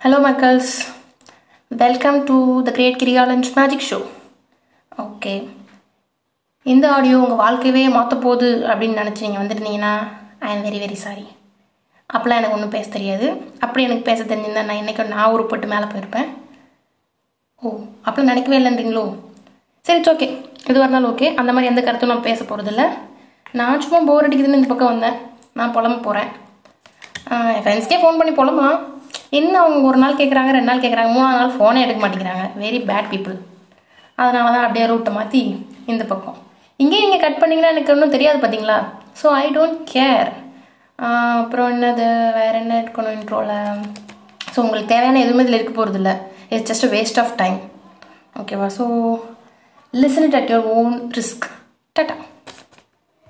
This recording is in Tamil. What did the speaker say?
ஹலோ மக்கள்ஸ் welcome to the great Kirikalan's magic show okay இந்த ஆடியோ உங்கள் வாழ்க்கையவே மாற்ற போகுது அப்படின்னு நினச்சி நீங்கள் வந்துருந்தீங்கன்னா I am very very sorry அப்போலாம் எனக்கு ஒன்றும் பேச தெரியாது. அப்படி எனக்கு பேச தெரிஞ்சிருந்தா நான் இன்றைக்கி நான் உருப்பட்டு மேலே போயிருப்பேன். ஓ அப்படி நினைக்கவே இல்லைன்றீங்களோ? சரி இட்ஸ் ஓகே எதுவாக இருந்தாலும் ஓகே அந்த மாதிரி எந்த கருத்தும் நான் பேச போகிறதில்ல நான் சும்மா போர் அடிக்குதுன்னு இந்த பக்கம் வந்தேன். நான் புலம்ப போகிறேன் என் ஃப்ரெண்ட்ஸ்க்கே ஃபோன் பண்ணி புலம்பலாம் என்ன அவங்க ஒரு நாள் கேட்குறாங்க ரெண்டு நாள் கேட்குறாங்க மூணாவது நாள் ஃபோனே எடுக்க மாட்டேங்கிறாங்க. வெரி பேட் பீப்புள் அதனால தான் அப்படியே ரூட்டை மாற்றி இந்த பக்கம். இங்கேயும் நீங்கள் கட் பண்ணிங்கன்னா எனக்கு ஒன்றும் தெரியாது பார்த்தீங்களா ஸோ ஐ டோன்ட் கேர் அப்புறம் என்னது வேறு என்ன எடுக்கணும் இன்ட்ரோவில் ஸோ உங்களுக்கு தேவையான எதுவுமே இதில் இருக்க போகிறது இல்லை. It's just waste of time ஓகேவா so listen it at your own risk